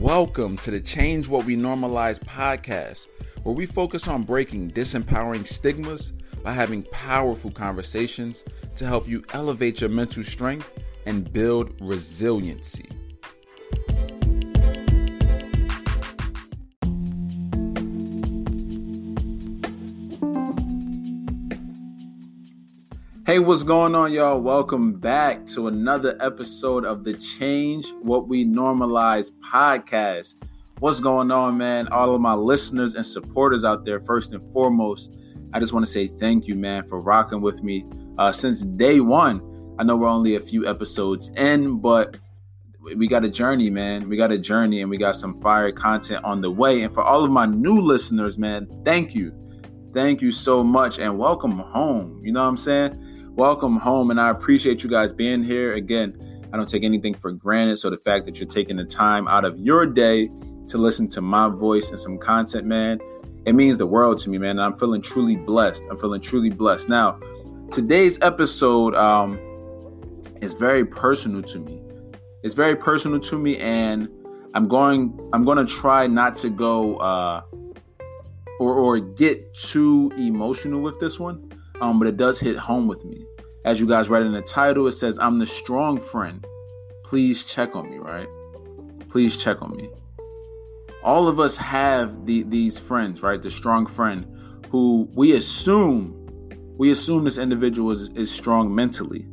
Welcome to the Change What We Normalize podcast, where we focus on breaking disempowering stigmas by having powerful conversations to help you elevate your mental strength and build resiliency. Hey, what's going on, y'all? Welcome back to another episode of the Change What We Normalize podcast. What's going on, man? All of my listeners and supporters out there, first and foremost, I just want to say thank you, man, for rocking with me uh, since day one. I know we're only a few episodes in, but we got a journey, man. We got a journey and we got some fire content on the way. And for all of my new listeners, man, thank you. Thank you so much and welcome home. You know what I'm saying? Welcome home. And I appreciate you guys being here. Again, I don't take anything for granted. So the fact that you're taking the time out of your day to listen to my voice and some content, man, it means the world to me, man. And I'm feeling truly blessed. I'm feeling truly blessed. Now, today's episode um, is very personal to me. It's very personal to me, and I'm going. I'm going to try not to go uh, or or get too emotional with this one um, but it does hit home with me. As you guys read in the title, it says, I'm the strong friend. Please check on me, right? Please check on me. All of us have the, these friends, right? The strong friend who we assume, we assume this individual is, is strong mentally.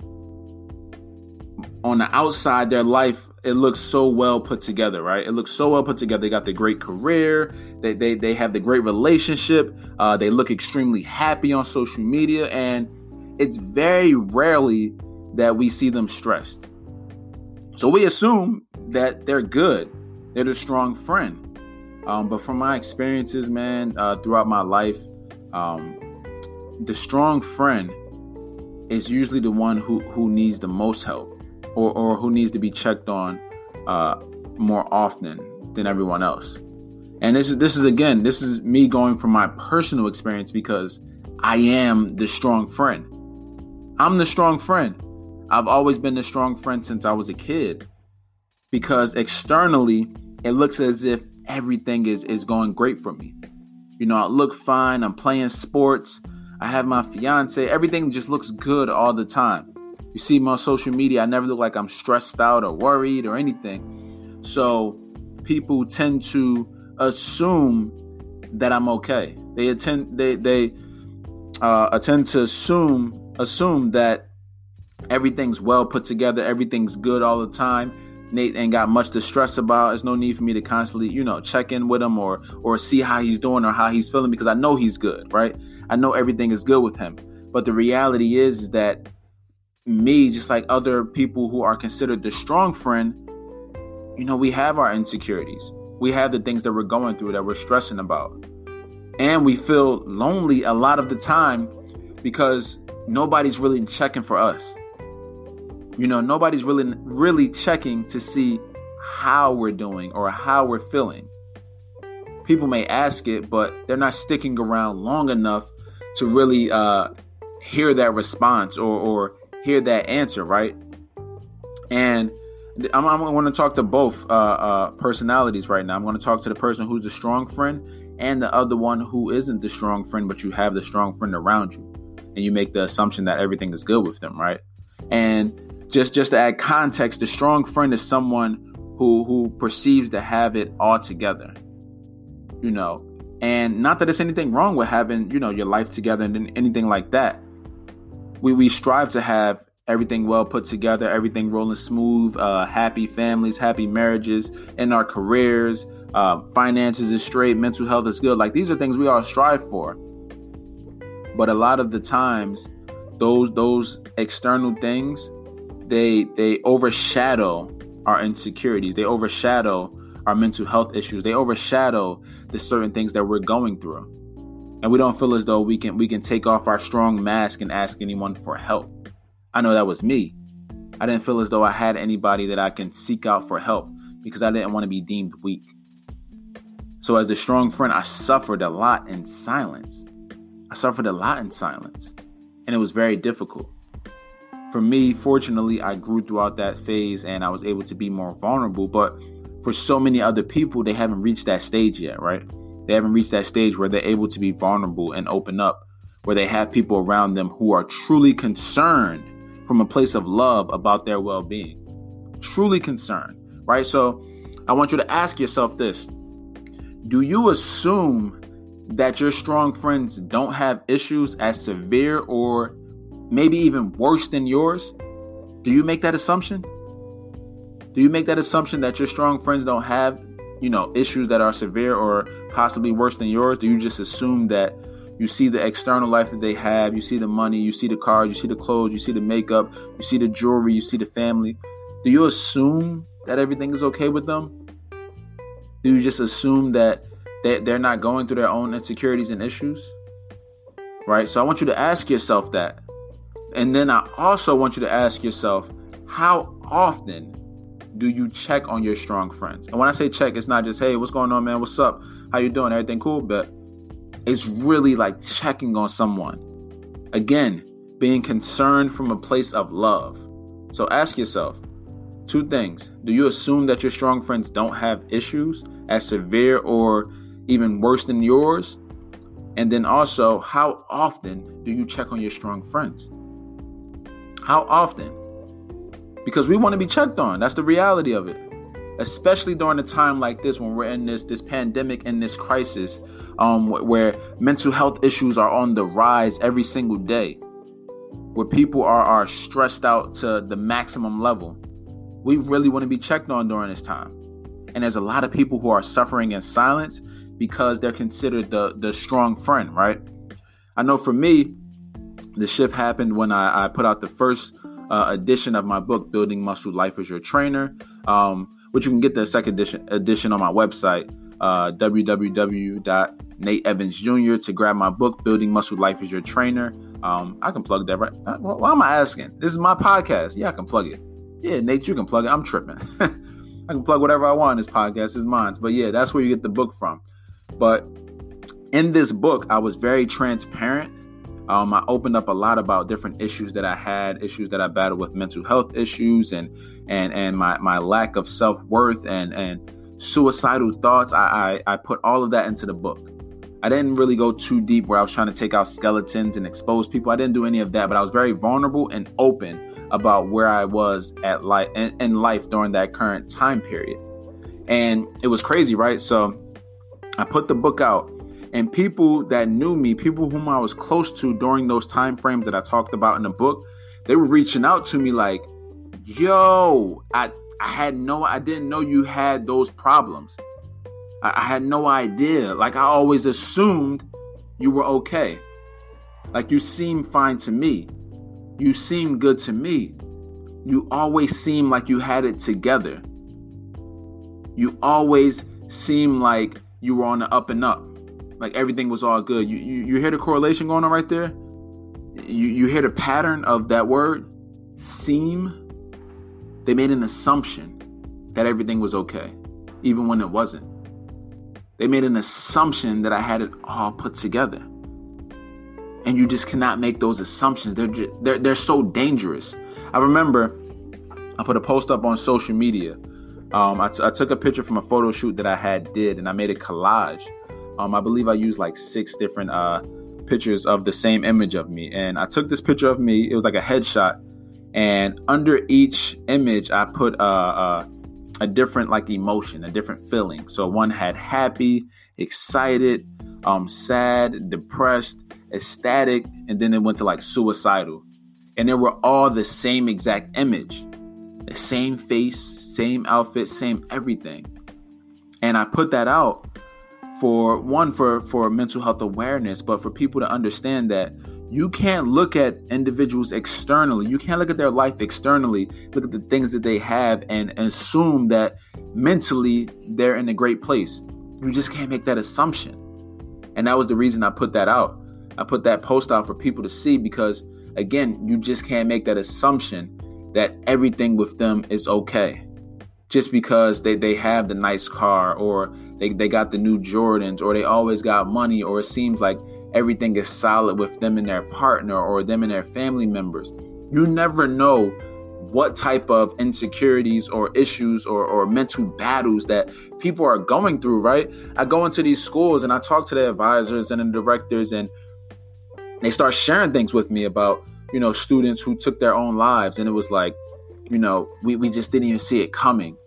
On the outside, their life, it looks so well put together, right? It looks so well put together. They got the great career, they, they, they have the great relationship, uh, they look extremely happy on social media, and it's very rarely that we see them stressed. So we assume that they're good, they're a strong friend. Um, but from my experiences, man, uh, throughout my life, um, the strong friend is usually the one who, who needs the most help or, or who needs to be checked on uh, more often than everyone else. And this is this is again, this is me going from my personal experience because I am the strong friend. I'm the strong friend. I've always been the strong friend since I was a kid. Because externally, it looks as if everything is is going great for me. You know, I look fine, I'm playing sports, I have my fiance, everything just looks good all the time. You see me on social media, I never look like I'm stressed out or worried or anything. So people tend to assume that I'm okay. They attend they they uh, attend to assume assume that everything's well put together, everything's good all the time. Nate ain't got much to stress about. There's no need for me to constantly, you know, check in with him or or see how he's doing or how he's feeling because I know he's good, right? I know everything is good with him. But the reality is, is that me, just like other people who are considered the strong friend, you know, we have our insecurities we have the things that we're going through that we're stressing about. And we feel lonely a lot of the time because nobody's really checking for us. You know, nobody's really really checking to see how we're doing or how we're feeling. People may ask it, but they're not sticking around long enough to really uh, hear that response or, or hear that answer, right? And I'm, I'm going to talk to both uh, uh, personalities right now. I'm going to talk to the person who's the strong friend and the other one who isn't the strong friend, but you have the strong friend around you, and you make the assumption that everything is good with them, right? And just just to add context, the strong friend is someone who who perceives to have it all together, you know. And not that there's anything wrong with having you know your life together and anything like that. We we strive to have everything well put together, everything rolling smooth, uh, happy families, happy marriages, in our careers, uh, finances is straight, mental health is good. Like these are things we all strive for. But a lot of the times, those those external things, they they overshadow our insecurities. They overshadow our mental health issues. They overshadow the certain things that we're going through. And we don't feel as though we can we can take off our strong mask and ask anyone for help. I know that was me. I didn't feel as though I had anybody that I can seek out for help because I didn't want to be deemed weak. So, as a strong friend, I suffered a lot in silence. I suffered a lot in silence, and it was very difficult. For me, fortunately, I grew throughout that phase and I was able to be more vulnerable. But for so many other people, they haven't reached that stage yet, right? They haven't reached that stage where they're able to be vulnerable and open up, where they have people around them who are truly concerned from a place of love about their well being. Truly concerned, right? So I want you to ask yourself this Do you assume that your strong friends don't have issues as severe or maybe even worse than yours? Do you make that assumption? Do you make that assumption that your strong friends don't have, you know, issues that are severe or possibly worse than yours? Do you just assume that you see the external life that they have, you see the money, you see the cars, you see the clothes, you see the makeup, you see the jewelry, you see the family? Do you assume that everything is okay with them? Do you just assume that they're not going through their own insecurities and issues? Right? So I want you to ask yourself that. And then I also want you to ask yourself, how often do you check on your strong friends? And when I say check, it's not just, hey, what's going on, man? What's up? How you doing? Everything cool? But it's really like checking on someone. Again, being concerned from a place of love. So ask yourself two things. Do you assume that your strong friends don't have issues as severe or even worse than yours? And then also, how often do you check on your strong friends? How often? because we want to be checked on. That's the reality of it. Especially during a time like this when we're in this this pandemic and this crisis, um, where mental health issues are on the rise every single day, where people are are stressed out to the maximum level. We really want to be checked on during this time. And there's a lot of people who are suffering in silence because they're considered the the strong friend, right? I know for me, the shift happened when I, I put out the first uh, edition of my book, Building Muscle Life as Your Trainer, um, which you can get the second edition, edition on my website, uh, www.nateevansjr to grab my book, Building Muscle Life as Your Trainer. Um, I can plug that right. Uh, why am I asking? This is my podcast. Yeah, I can plug it. Yeah, Nate, you can plug it. I'm tripping. I can plug whatever I want in this podcast. is mine. But yeah, that's where you get the book from. But in this book, I was very transparent um, I opened up a lot about different issues that I had, issues that I battled with mental health issues and and and my my lack of self worth and and suicidal thoughts. I, I I put all of that into the book. I didn't really go too deep where I was trying to take out skeletons and expose people. I didn't do any of that, but I was very vulnerable and open about where I was at life in, in life during that current time period. And it was crazy, right? So I put the book out and people that knew me, people whom I was close to during those time frames that I talked about in the book, they were reaching out to me like, "Yo, I I had no I didn't know you had those problems. I, I had no idea. Like I always assumed you were okay. Like you seem fine to me. You seem good to me. You always seem like you had it together. You always seem like you were on the up and up like everything was all good. You you, you hear the correlation going on right there? You you hear the pattern of that word seem? They made an assumption that everything was okay, even when it wasn't. They made an assumption that I had it all put together. And you just cannot make those assumptions. They're just, they're they're so dangerous. I remember I put a post up on social media. Um, I, t- I took a picture from a photo shoot that I had did, and I made a collage um, I believe I used like six different uh, pictures of the same image of me. And I took this picture of me, it was like a headshot. And under each image, I put uh, uh, a different like emotion, a different feeling. So one had happy, excited, um, sad, depressed, ecstatic, and then it went to like suicidal. And they were all the same exact image, the same face, same outfit, same everything. And I put that out for one for for mental health awareness but for people to understand that you can't look at individuals externally. You can't look at their life externally look at the things that they have and, assume that mentally they're in a great place. You just can't make that assumption. And that was the reason i put that out. I put that post out for people to see because again you just can't make that assumption that everything with them is okay just because they, they have the nice car or they, they got the new Jordans or they always got money or it seems like everything is solid with them and their partner or them and their family members. You never know what type of insecurities or issues or, or mental battles that people are going through, right? I go into these schools and I talk to the advisors and the directors, and they start sharing things with me about, you know, students who took their own lives. And it was like, you know, we, we just didn't even see it coming.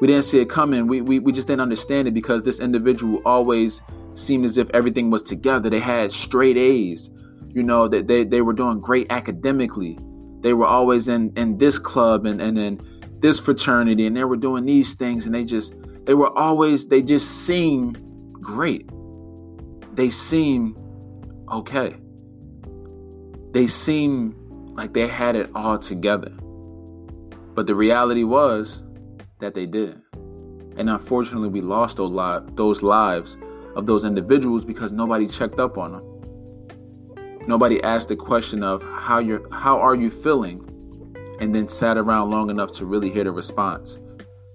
We didn't see it coming. We, we, we just didn't understand it because this individual always seemed as if everything was together. They had straight A's, you know, that they, they were doing great academically. They were always in in this club and and in this fraternity and they were doing these things and they just they were always they just seemed great. They seemed okay. They seemed like they had it all together. But the reality was that they didn't and unfortunately we lost those, li- those lives of those individuals because nobody checked up on them Nobody asked the question of how you're how are you feeling and then sat around long enough to really hear the response,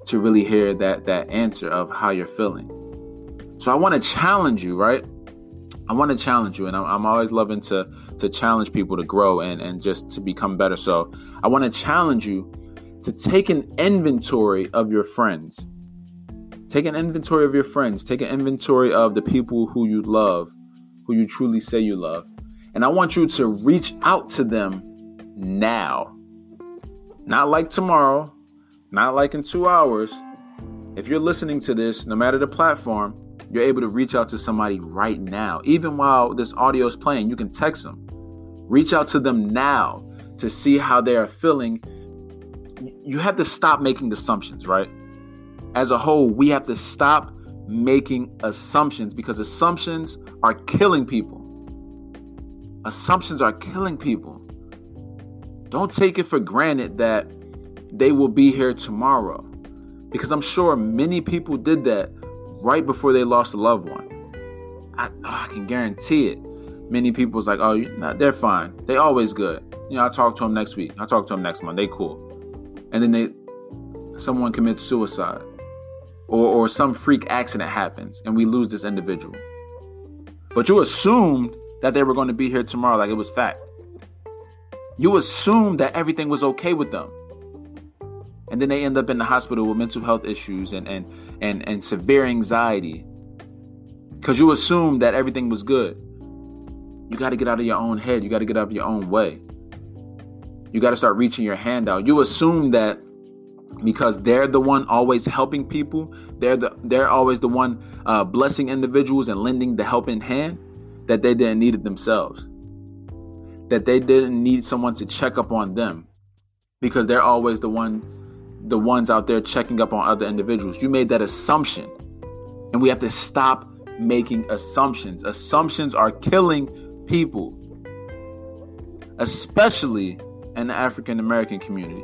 to really hear that that answer of how you're feeling. So I want to challenge you, right? I want to challenge you, and I'm, I'm, always loving to to challenge people to grow and and just to become better. So I want to challenge you to take an inventory of your friends. Take an inventory of your friends. Take an inventory of the people who you love, who you truly say you love, and I want you to reach out to them now. Not like tomorrow, not like in two hours. If you're listening to this, no matter the platform, you're able to reach out to somebody right now. Even while this audio is playing, you can text them. Reach out to them now to see how they are feeling. You have to stop making assumptions, right? As a whole, we have to stop making assumptions because assumptions are killing people. Assumptions are killing people. Don't take it for granted that they will be here tomorrow. Because I'm sure many people did that right before they lost a loved one. I, oh, I can guarantee it. Many people's like, oh, they're fine. They always good. You know, I'll talk to them next week. I'll talk to them next month. They cool. And then they, someone commits suicide, or or some freak accident happens, and we lose this individual. But you assumed that they were going to be here tomorrow like it was fact. You assumed that everything was okay with them. And then they end up in the hospital with mental health issues and and and, and severe anxiety. Cause you assumed that everything was good. You got to get out of your own head. You got to get out of your own way. You got to start reaching your hand out. You assume that because they're the one always helping people, they're the they're always the one uh, blessing individuals and lending the helping hand that they didn't need it themselves. That they didn't need someone to check up on them because they're always the one the ones out there checking up on other individuals. You made that assumption. And we have to stop making assumptions. Assumptions are killing people, especially in the African American community.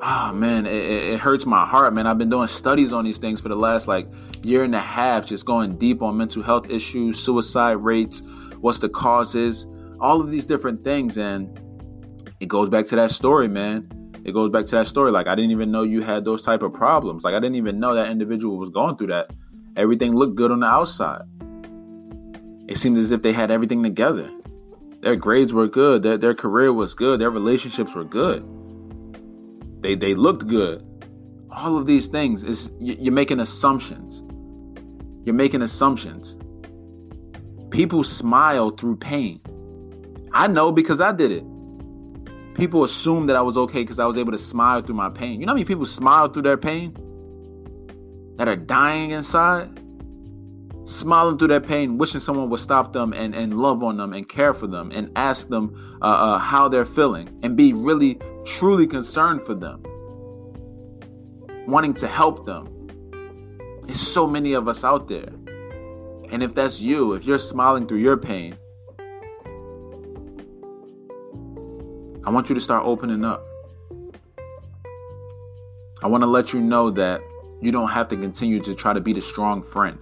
Ah, oh, man, it, it, hurts my heart, man. I've been doing studies on these things for the last like year and a half, just going deep on mental health issues, suicide rates, what's the causes, all of these different things. And it goes back to that story, man. It goes back to that story. Like, I didn't even know you had those type of problems. Like, I didn't even know that individual was going through that. Everything looked good on the outside. It seemed as if they had everything together. Their grades were good, their, their career was good, their relationships were good they they looked good. All of these things is you're making assumptions. You're making assumptions. People smile through pain. I know because I did it. People assume that I was okay because I was able to smile through my pain. You know how many people smile through their pain? That are dying inside? Smiling through their pain, wishing someone would stop them and, and love on them and care for them and ask them uh, uh, how they're feeling and be really truly concerned for them, wanting to help them. There's so many of us out there. And if that's you, if you're smiling through your pain, I want you to start opening up. I want to let you know that you don't have to continue to try to be the strong friend.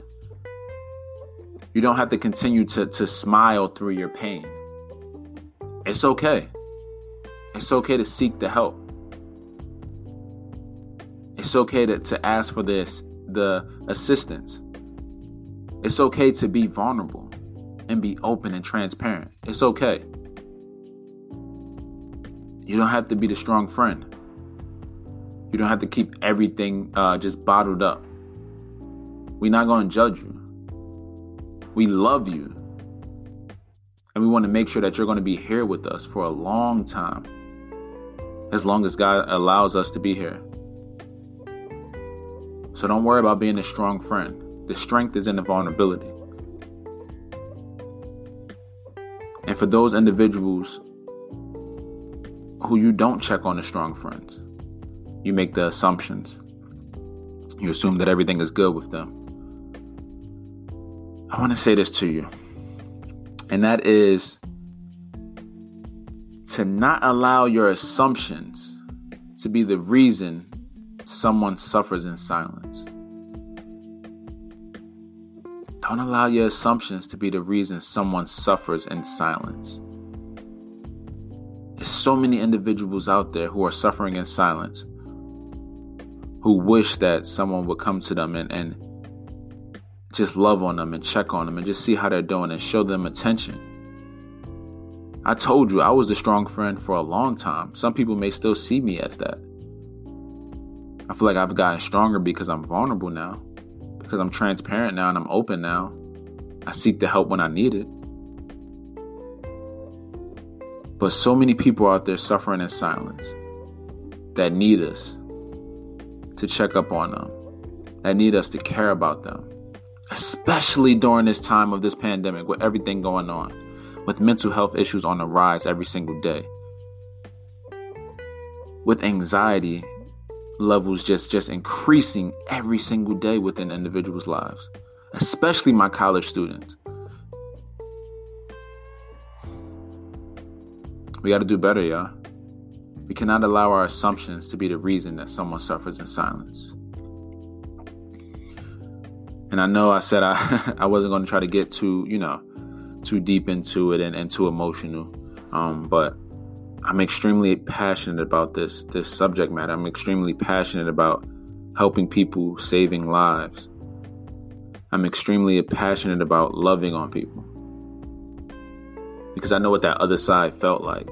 You don't have to continue to, to smile through your pain. It's okay. It's okay to seek the help. It's okay to, to ask for this the assistance. It's okay to be vulnerable and be open and transparent. It's okay. You don't have to be the strong friend. You don't have to keep everything uh, just bottled up. We're not going to judge you. We love you. And we want to make sure that you're going to be here with us for a long time. As long as God allows us to be here. So don't worry about being a strong friend. The strength is in the vulnerability. And for those individuals who you don't check on as strong friends, you make the assumptions. You assume that everything is good with them. I want to say this to you, and that is to not allow your assumptions to be the reason someone suffers in silence. Don't allow your assumptions to be the reason someone suffers in silence. There's so many individuals out there who are suffering in silence who wish that someone would come to them and, and just love on them and check on them and just see how they're doing and show them attention. I told you I was the strong friend for a long time. Some people may still see me as that. I feel like I've gotten stronger because I'm vulnerable now because I'm transparent now and I'm open now. I seek the help when I need it. But so many people out there suffering in silence that need us to check up on them, that need us to care about them, especially during this time of this pandemic with everything going on, with mental health issues on the rise every single day, with anxiety levels just just increasing every single day within individuals' lives, especially my college students. We got to do better, y'all. We cannot allow our assumptions to be the reason that someone suffers in silence. And I know I said I I wasn't going to try to get too, you know, too deep into it and, and too emotional. Um, but I'm extremely passionate about this this subject matter. I'm extremely passionate about helping people, saving lives. I'm extremely passionate about loving on people. Because I know what that other side felt like.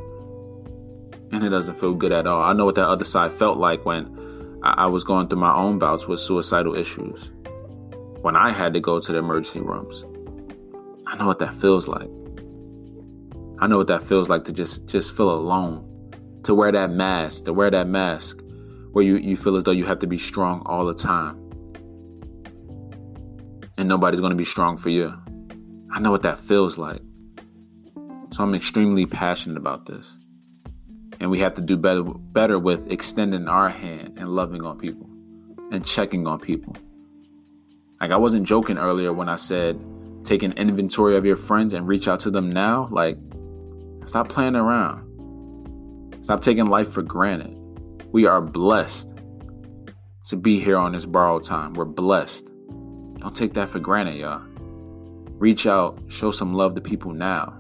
And it doesn't feel good at all. I know what that other side felt like when I, I was going through my own bouts with suicidal issues. When I had to go to the emergency rooms. I know what that feels like. I know what that feels like to just just feel alone, to wear that mask, to wear that mask where you, you feel as though you have to be strong all the time. And nobody's to be strong for you. I know what that feels like. So I'm extremely passionate about this. And we have to do better better with extending our hand and loving on people and checking on people. Like I wasn't joking earlier when I said take an inventory of your friends and reach out to them now. Like Stop playing around. Stop taking life for granted. We are blessed to be here on this borrowed time. We're blessed. Don't take that for granted, y'all. Reach out, show some love to people now.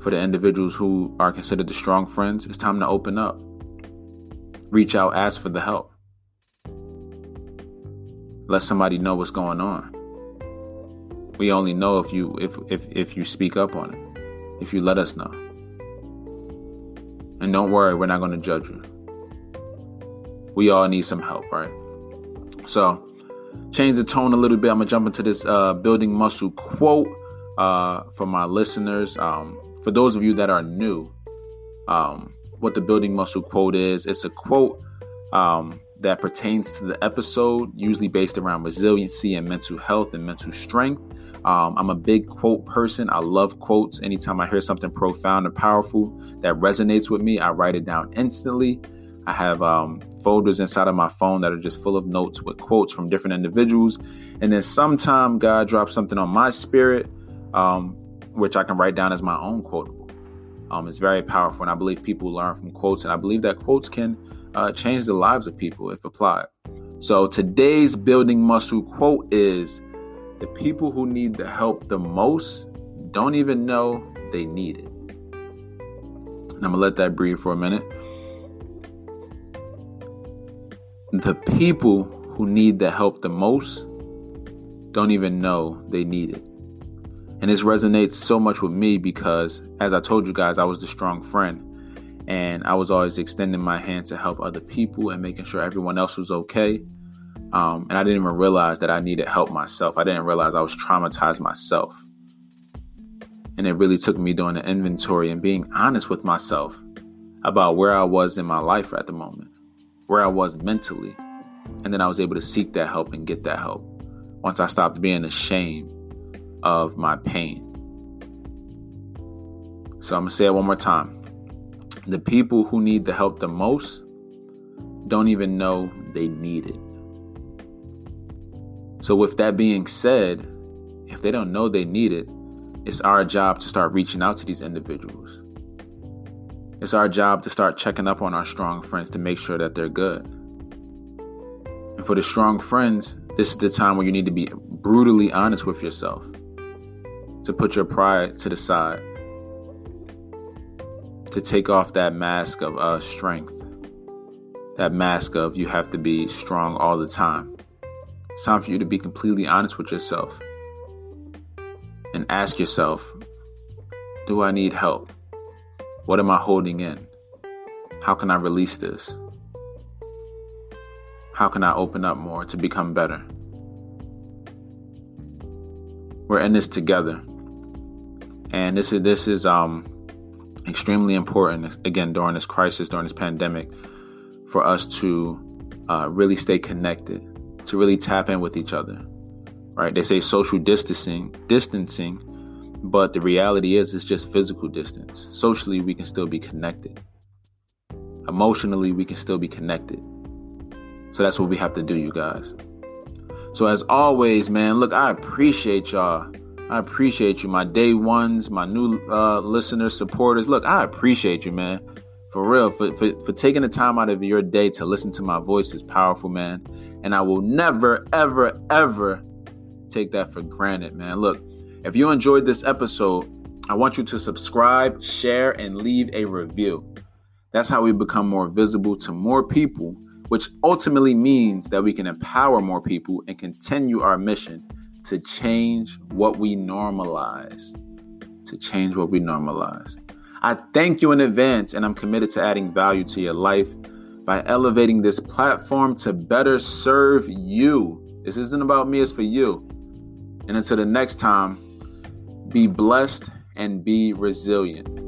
For the individuals who are considered the strong friends, it's time to open up. Reach out, ask for the help. Let somebody know what's going on. We only know if you if if if you speak up on it if you let us know. And don't worry, we're not going to judge you. We all need some help, right? So, change the tone a little bit. I'm to jump into this uh, building muscle quote uh, for my listeners. Um, for those of you that are new, um, what the building muscle quote is, it's a quote um, that pertains to the episode, usually based around resiliency and mental health and mental strength. Um, I'm a big quote person. I love quotes. Anytime I hear something profound and powerful that resonates with me, I write it down instantly. I have um, folders inside of my phone that are just full of notes with quotes from different individuals. And then sometime God drops something on my spirit, um, which I can write down as my own quotable. Um, it's very powerful, and I believe people learn from quotes, and I believe that quotes can uh, change the lives of people if applied. So today's building muscle quote is the people who need the help the most don't even know they need it. And I'm to let that breathe for a minute. The people who need the help the most don't even know they need it. And this resonates so much with me because, as I told you guys, I was the strong friend. And I was always extending my hand to help other people and making sure everyone else was okay. Um, and I didn't even realize that I needed help myself. I didn't realize I was traumatized myself. And it really took me doing an inventory and being honest with myself about where I was in my life at the moment, where I was mentally. And then I was able to seek that help and get that help once I stopped being ashamed of my pain. So I'm going to say it one more time. The people who need the help the most don't even know they need it. So, with that being said, if they don't know they need it, it's our job to start reaching out to these individuals. It's our job to start checking up on our strong friends to make sure that they're good. And for the strong friends, this is the time where you need to be brutally honest with yourself, to put your pride to the side, to take off that mask of uh, strength, that mask of you have to be strong all the time. It's time for you to be completely honest with yourself and ask yourself Do I need help? What am I holding in? How can I release this? How can I open up more to become better? We're in this together. And this is this is um extremely important again during this crisis, during this pandemic, for us to uh, really stay connected, to really tap in with each other. Right? They say social distancing, distancing but the reality is, it's just physical distance. Socially, we can still be connected. Emotionally, we can still be connected. So that's what we have to do, you guys. So, as always, man, look, I appreciate y'all. I appreciate you, my day ones, my new uh, listeners, supporters. Look, I appreciate you, man. For real, for, for, for taking the time out of your day to listen to my voice is powerful, man. And I will never, ever, ever take that for granted, man. Look, if you enjoyed this episode, I want you to subscribe, share, and leave a review. That's how we become more visible to more people, which ultimately means that we can empower more people and continue our mission to change what we normalize. To change what we normalize. I thank you in advance, and I'm committed to adding value to your life by elevating this platform to better serve you. This isn't about me, it's for you. And until the next time, be blessed and be resilient.